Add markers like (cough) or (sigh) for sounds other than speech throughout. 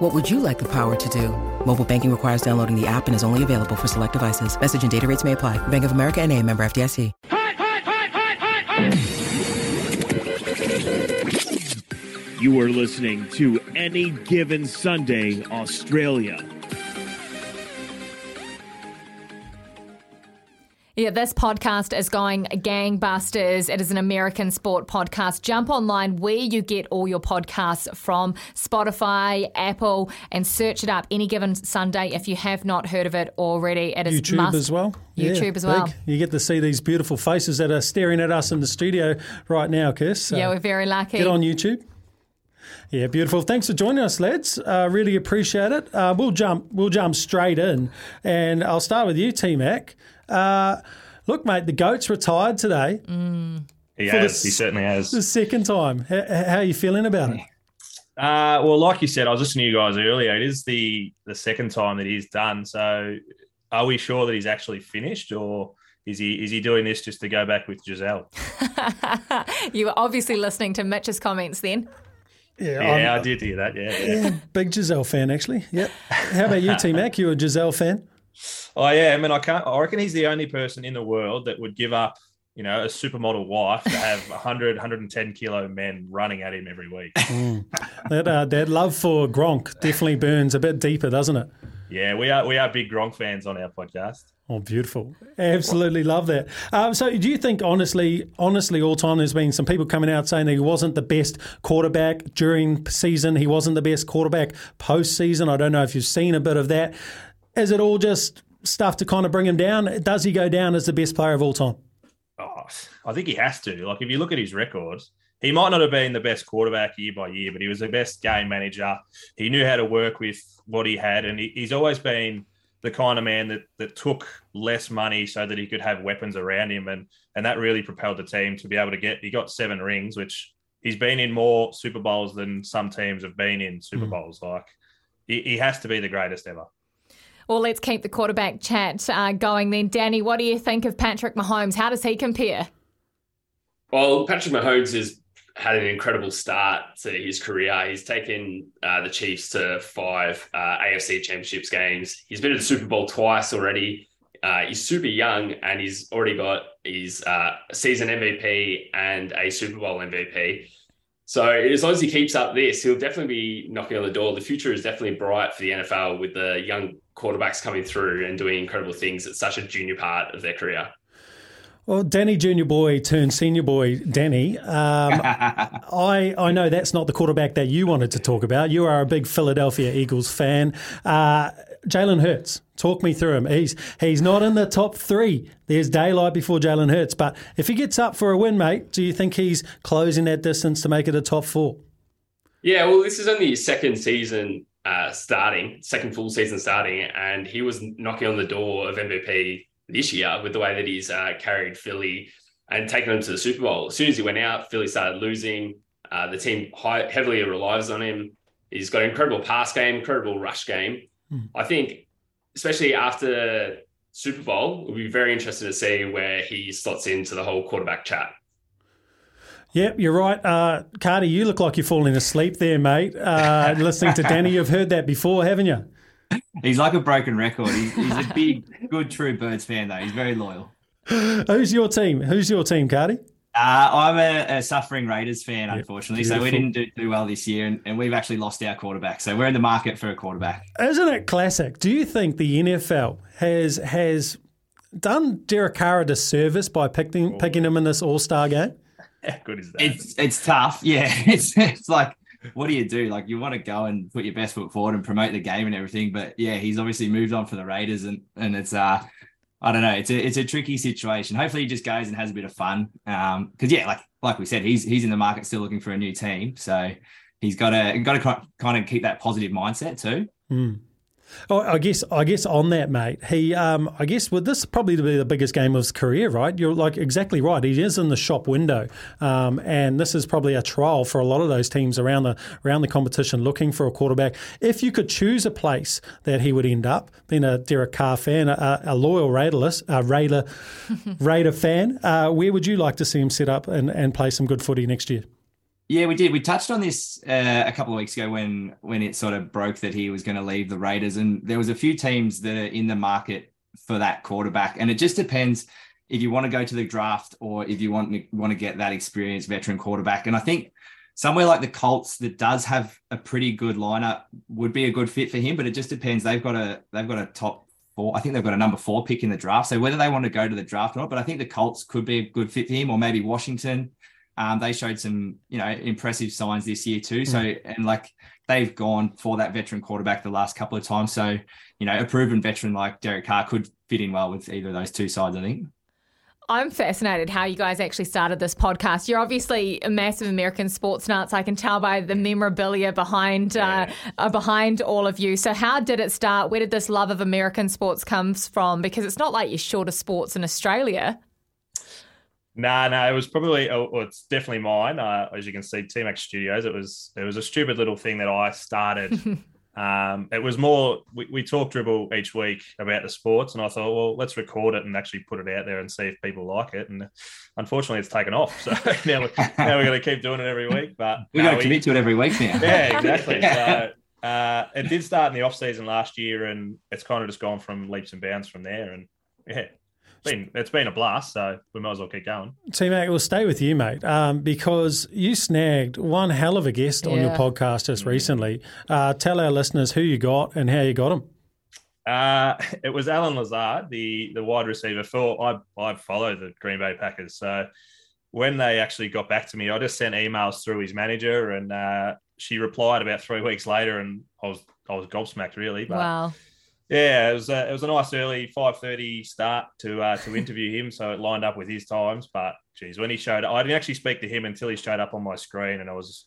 What would you like the power to do? Mobile banking requires downloading the app and is only available for select devices. Message and data rates may apply. Bank of America and a member FDIC. You are listening to Any Given Sunday, Australia. Yeah, this podcast is going gangbusters. It is an American sport podcast. Jump online where you get all your podcasts from Spotify, Apple, and search it up any given Sunday if you have not heard of it already. It is YouTube must- as well. YouTube Yeah, as well. big. You get to see these beautiful faces that are staring at us in the studio right now, Kiss. So Yeah, we're very lucky. Get on YouTube. Yeah, beautiful. Thanks for joining us, lads. Uh, really appreciate it. Uh, we'll jump. We'll jump straight in, and I'll start with you, T Mac. Uh, look, mate, the goat's retired today. He For the he certainly has. The second time. H- how are you feeling about it? Uh, well, like you said, I was listening to you guys earlier. It is the the second time that he's done. So, are we sure that he's actually finished, or is he is he doing this just to go back with Gisele? (laughs) you were obviously listening to Mitch's comments then. Yeah, Yeah, I'm- I did hear that. Yeah, yeah. yeah, (laughs) big Gisele fan actually. Yep. How about you, T Mac? (laughs) You a Gisele fan? Oh yeah, I mean, I can't. I reckon he's the only person in the world that would give up, you know, a supermodel wife to have 100, 110 kilo men running at him every week. (laughs) That uh, that love for Gronk definitely burns a bit deeper, doesn't it? Yeah, we are we are big Gronk fans on our podcast. Oh, beautiful! Absolutely love that. Um, so, do you think, honestly, honestly, all time there's been some people coming out saying that he wasn't the best quarterback during season. He wasn't the best quarterback post season. I don't know if you've seen a bit of that. Is it all just stuff to kind of bring him down? Does he go down as the best player of all time? Oh, I think he has to. Like, if you look at his records, he might not have been the best quarterback year by year, but he was the best game manager. He knew how to work with what he had, and he, he's always been the kind of man that that took less money so that he could have weapons around him, and and that really propelled the team to be able to get. He got seven rings, which he's been in more Super Bowls than some teams have been in Super mm. Bowls. Like, he, he has to be the greatest ever. Well, let's keep the quarterback chat uh, going then. Danny, what do you think of Patrick Mahomes? How does he compare? Well, Patrick Mahomes has had an incredible start to his career. He's taken uh, the Chiefs to five uh, AFC Championships games. He's been to the Super Bowl twice already. Uh, he's super young and he's already got his uh, season MVP and a Super Bowl MVP. So as long as he keeps up this, he'll definitely be knocking on the door. The future is definitely bright for the NFL with the young quarterbacks coming through and doing incredible things at such a junior part of their career. Well, Danny Junior Boy turned Senior Boy, Danny. Um, (laughs) I I know that's not the quarterback that you wanted to talk about. You are a big Philadelphia Eagles fan. Uh, Jalen Hurts, talk me through him. He's he's not in the top three. There's daylight before Jalen Hurts, but if he gets up for a win, mate, do you think he's closing that distance to make it a top four? Yeah, well, this is only his second season uh, starting, second full season starting, and he was knocking on the door of MVP this year with the way that he's uh, carried Philly and taken them to the Super Bowl. As soon as he went out, Philly started losing. Uh, the team high, heavily relies on him. He's got an incredible pass game, incredible rush game. I think, especially after Super Bowl, we'll be very interested to see where he slots into the whole quarterback chat. Yep, you're right. Uh, Carter, you look like you're falling asleep there, mate. Uh, (laughs) listening to Danny, you've heard that before, haven't you? He's like a broken record. He's, he's a big, good, true Birds fan, though. He's very loyal. Who's your team? Who's your team, Cardi? Uh, I'm a, a suffering Raiders fan, unfortunately. So we didn't do, do well this year, and, and we've actually lost our quarterback. So we're in the market for a quarterback. Isn't it classic? Do you think the NFL has has done Derek Carr a disservice by picking picking him in this All Star game? How (laughs) good is that? It's it's tough. (laughs) Yeah, it's it's like what do you do? Like you want to go and put your best foot forward and promote the game and everything, but yeah, he's obviously moved on for the Raiders, and and it's uh. I don't know. It's a it's a tricky situation. Hopefully, he just goes and has a bit of fun. Um, because yeah, like like we said, he's he's in the market still looking for a new team. So he's got to got to kind of keep that positive mindset too. Hmm. Oh, I guess I guess on that, mate. He, um, I guess, would this probably be the biggest game of his career, right? You're like exactly right. He is in the shop window, um, and this is probably a trial for a lot of those teams around the around the competition looking for a quarterback. If you could choose a place that he would end up, being a Derek Carr fan, a, a loyal Raiderless, a Raider (laughs) Raider fan, uh, where would you like to see him set up and, and play some good footy next year? Yeah, we did. We touched on this uh, a couple of weeks ago when when it sort of broke that he was going to leave the Raiders, and there was a few teams that are in the market for that quarterback, and it just depends if you want to go to the draft or if you want want to get that experienced veteran quarterback. And I think somewhere like the Colts that does have a pretty good lineup would be a good fit for him, but it just depends. They've got a they've got a top four. I think they've got a number four pick in the draft, so whether they want to go to the draft or not. But I think the Colts could be a good fit for him, or maybe Washington. Um, they showed some, you know, impressive signs this year too. So, mm. and like they've gone for that veteran quarterback the last couple of times. So, you know, a proven veteran like Derek Carr could fit in well with either of those two sides, I think. I'm fascinated how you guys actually started this podcast. You're obviously a massive American sports nuts. I can tell by the memorabilia behind uh, uh, behind all of you. So, how did it start? Where did this love of American sports comes from? Because it's not like you're short of sports in Australia. Nah, no, nah, it was probably, oh, well, it's definitely mine. Uh, as you can see, T Max Studios. It was, it was a stupid little thing that I started. (laughs) um, it was more, we, we talk dribble each week about the sports, and I thought, well, let's record it and actually put it out there and see if people like it. And unfortunately, it's taken off. (laughs) So now, we, now we're going to keep doing it every week. But we got to commit to it every week now. Yeah, exactly. (laughs) so uh, it did start in the off season last year, and it's kind of just gone from leaps and bounds from there. And yeah, been it's been a blast, so we might as well keep going. T Mac, we'll stay with you, mate, um, because you snagged one hell of a guest yeah. on your podcast just mm. recently. Uh, tell our listeners who you got and how you got him. Uh, (laughs) it was Allen Lazard, the the wide receiver for I I follow the Green Bay Packers. So when they actually got back to me, I just sent emails through his manager, and uh, she replied about three weeks later, and I was I was gobsmacked really. But wow. Yeah, it was a, it was a nice early five thirty start to uh, to interview him, so it lined up with his times. But geez, when he showed, up, I didn't actually speak to him until he showed up on my screen, and I was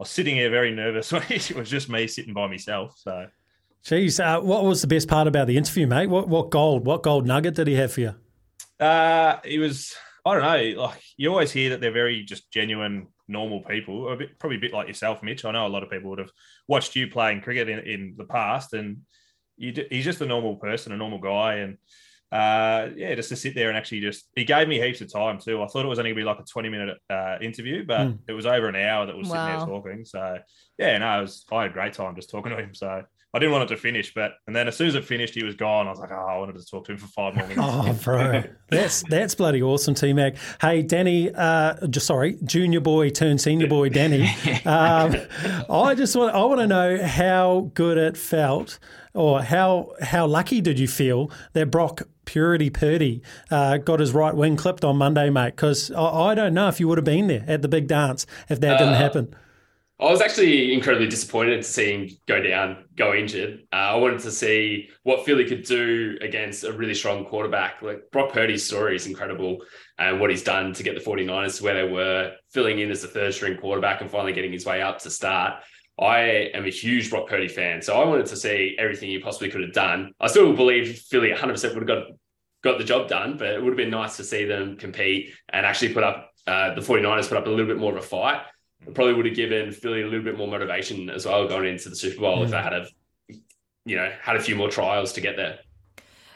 I was sitting here very nervous (laughs) when it was just me sitting by myself. So, geez, uh, what was the best part about the interview, mate? What what gold what gold nugget did he have for you? Uh, he was I don't know, like you always hear that they're very just genuine normal people, a bit, probably a bit like yourself, Mitch. I know a lot of people would have watched you playing cricket in, in the past, and he's just a normal person, a normal guy, and uh, yeah, just to sit there and actually just he gave me heaps of time too. I thought it was only gonna be like a twenty minute uh, interview, but mm. it was over an hour that was wow. sitting there talking. So yeah, no, it was I had a great time just talking to him. So I didn't want it to finish, but and then as soon as it finished, he was gone. I was like, oh, I wanted to talk to him for five more minutes. (laughs) oh, bro, that's that's bloody awesome, T Mac. Hey, Danny, uh, just sorry, junior boy turned senior boy, Danny. (laughs) Um, I just want I want to know how good it felt or how how lucky did you feel that Brock Purity Purdy uh, got his right wing clipped on Monday, mate? Because I, I, don't know if you would have been there at the big dance if that uh, didn't happen. I was actually incredibly disappointed to see him go down, go injured. Uh, I wanted to see what Philly could do against a really strong quarterback. Like Brock Purdy's story is incredible and what he's done to get the 49ers to where they were, filling in as the third string quarterback and finally getting his way up to start. I am a huge Brock Purdy fan, so I wanted to see everything he possibly could have done. I still believe Philly 100% would have got got the job done, but it would have been nice to see them compete and actually put up uh, the 49ers put up a little bit more of a fight. It probably would have given Philly a little bit more motivation as well going into the Super Bowl mm. if they had a you know had a few more trials to get there.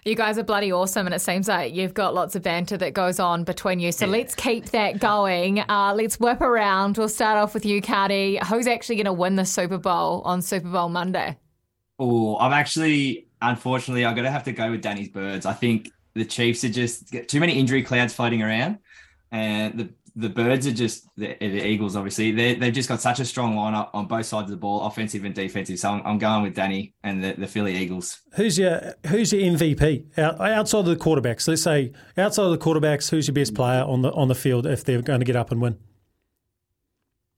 You guys are bloody awesome, and it seems like you've got lots of banter that goes on between you. So yeah. let's keep that going. (laughs) Uh, let's whip around. We'll start off with you, Cardi. Who's actually going to win the Super Bowl on Super Bowl Monday? Oh, I'm actually, unfortunately, I'm going to have to go with Danny's Birds. I think the Chiefs are just too many injury clouds floating around, and the the birds are just the, the Eagles. Obviously, they they've just got such a strong lineup on both sides of the ball, offensive and defensive. So I'm, I'm going with Danny and the, the Philly Eagles. Who's your Who's your MVP outside of the quarterbacks? Let's say outside of the quarterbacks, who's your best player on the on the field if they're going to get up and win?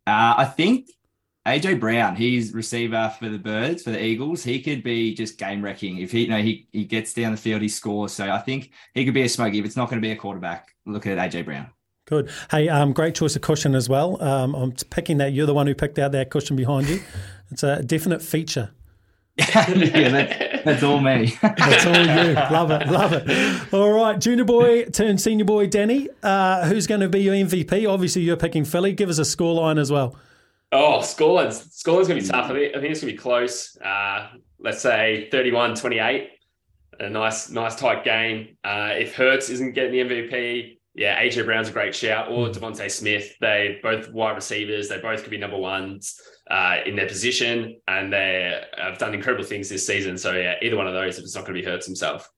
Uh, I think AJ Brown, he's receiver for the Birds for the Eagles. He could be just game wrecking if he you know he he gets down the field, he scores. So I think he could be a smoky if it's not going to be a quarterback. Look at AJ Brown. Good. Hey, um, great choice of cushion as well. Um, I'm picking that. You're the one who picked out that cushion behind you. (laughs) It's a definite feature. (laughs) yeah, that's, that's all me. (laughs) That's all you. Love it. Love it. All right. Junior boy turned senior boy, Danny. Uh, who's going to be your MVP? Obviously, you're picking Philly. Give us a scoreline as well. Oh, scoreline's scoreline's gonna be tough. I think I think it's gonna be close. Uh, let's say 31-28. A nice, nice tight game. Uh, if Hurts isn't getting the MVP, yeah, AJ Brown's a great shout, or DeVonta Smith. They both wide receivers. They both could be number ones uh, in their position, and they have done incredible things this season. So yeah, either one of those, if it's not going to be Hurts himself.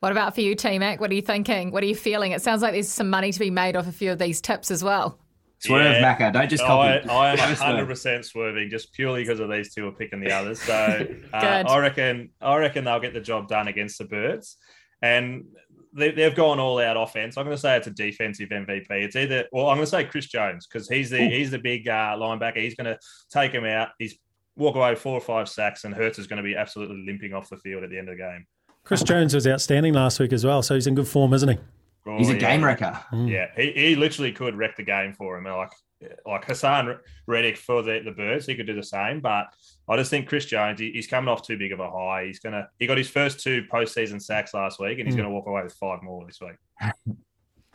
What about for you, T Mac? What are you thinking? What are you feeling? It sounds like there's some money to be made off a few of these tips as well. Swerve, Yeah. Macca. Don't just I, copy. I am Don't swerve. hundred percent swerving just purely because of these two are picking the others. So (laughs) uh, Good. I reckon I reckon they'll get the job done against the Birds, and they, they've gone all out offense. I'm going to say it's a defensive MVP. It's either well, I'm going to say Chris Jones because he's the he's the big uh, linebacker. He's going to take him out. He's walk away four or five sacks, and Hurts is going to be absolutely limping off the field at the end of the game. Chris Jones was outstanding last week as well, so he's in good form, isn't he? Oh, He's a yeah. game wrecker. Yeah, he, he literally could wreck the game for him. Like like Haason Reddick for the, the Birds, he could do the same. But I just think Chris Jones, he, he's coming off too big of a high. He's gonna he got his first two postseason sacks last week, and he's gonna walk away with five more this week. (laughs)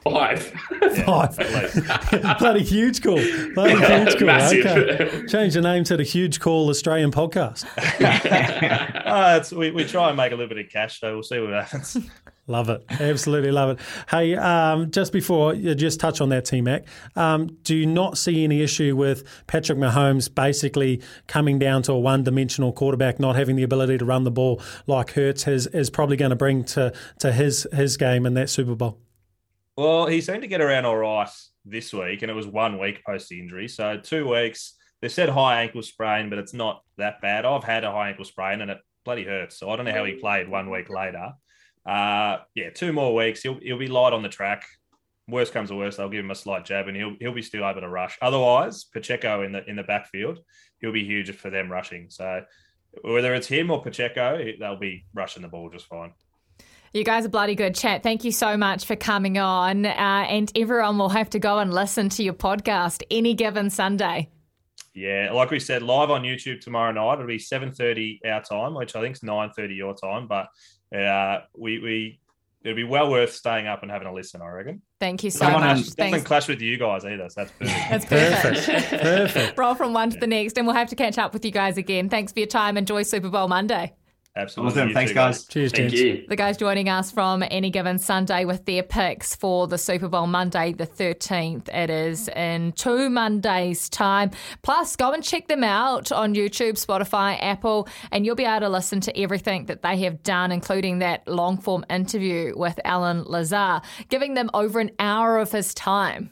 Five. Yeah, Five. at least. (laughs) Bloody huge call. Bloody huge call. Massive. Okay. Change the name to the Huge Call Australian podcast. (laughs) Uh, we, we try and make a little bit of cash, so we'll see what happens. Love it. Absolutely love it. Hey, um, just before you just touch on that, T Mac, um, do you not see any issue with Patrick Mahomes basically coming down to a one dimensional quarterback, not having the ability to run the ball like Hurts has, is probably going to bring to, to his, his game in that Super Bowl? Well, he seemed to get around all right this week, and it was one week post injury. So two weeks. They said high ankle sprain, but it's not that bad. I've had a high ankle sprain, and it bloody hurts. So I don't know how he played one week later. Uh, yeah, two more weeks. He'll he'll be light on the track. Worst comes to worst, they'll give him a slight jab, and he'll he'll be still able to rush. Otherwise, Pacheco in the in the backfield, he'll be huge for them rushing. So whether it's him or Pacheco, they'll be rushing the ball just fine. You guys are bloody good chat. Thank you so much for coming on. Uh, and everyone will have to go and listen to your podcast any given Sunday. Yeah, like we said, live on YouTube tomorrow night. It'll be seven thirty our time, which I think is nine thirty your time. But uh, we we it'd be well worth staying up and having a listen. I reckon. Thank you so Come on much. and- Doesn't Thanks. clash with you guys either. So that's perfect. (laughs) That's perfect. Perfect. Perfect. (laughs) Roll from one to the next, and we'll have to catch up with you guys again. Thanks for your time. Enjoy Super Bowl Monday. Absolutely. Awesome. Thanks, too, guys. Cheers, Thank gents. you. The guys joining us from any given Sunday with their picks for the Super Bowl Monday, the 13th. It is in two Mondays' time. Plus, go and check them out on YouTube, Spotify, Apple, and you'll be able to listen to everything that they have done, including that long form interview with Allen Lazard, giving them over an hour of his time.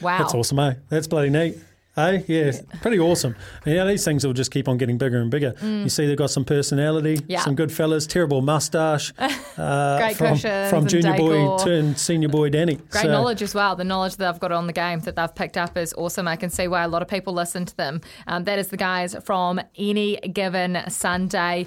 Wow. That's awesome, eh? That's bloody neat. Hey, yeah, pretty awesome. And yeah, these things will just keep on getting bigger and bigger. You see, they've got some personality, Mm. Yeah. some good fellas, terrible mustache. (laughs) Uh, Great from, from junior boy turned senior boy Danny. Great So, knowledge as well. The knowledge that I've got on the game that they've picked up is awesome. I can see why a lot of people listen to them. Um, that is the guys from any given Sunday.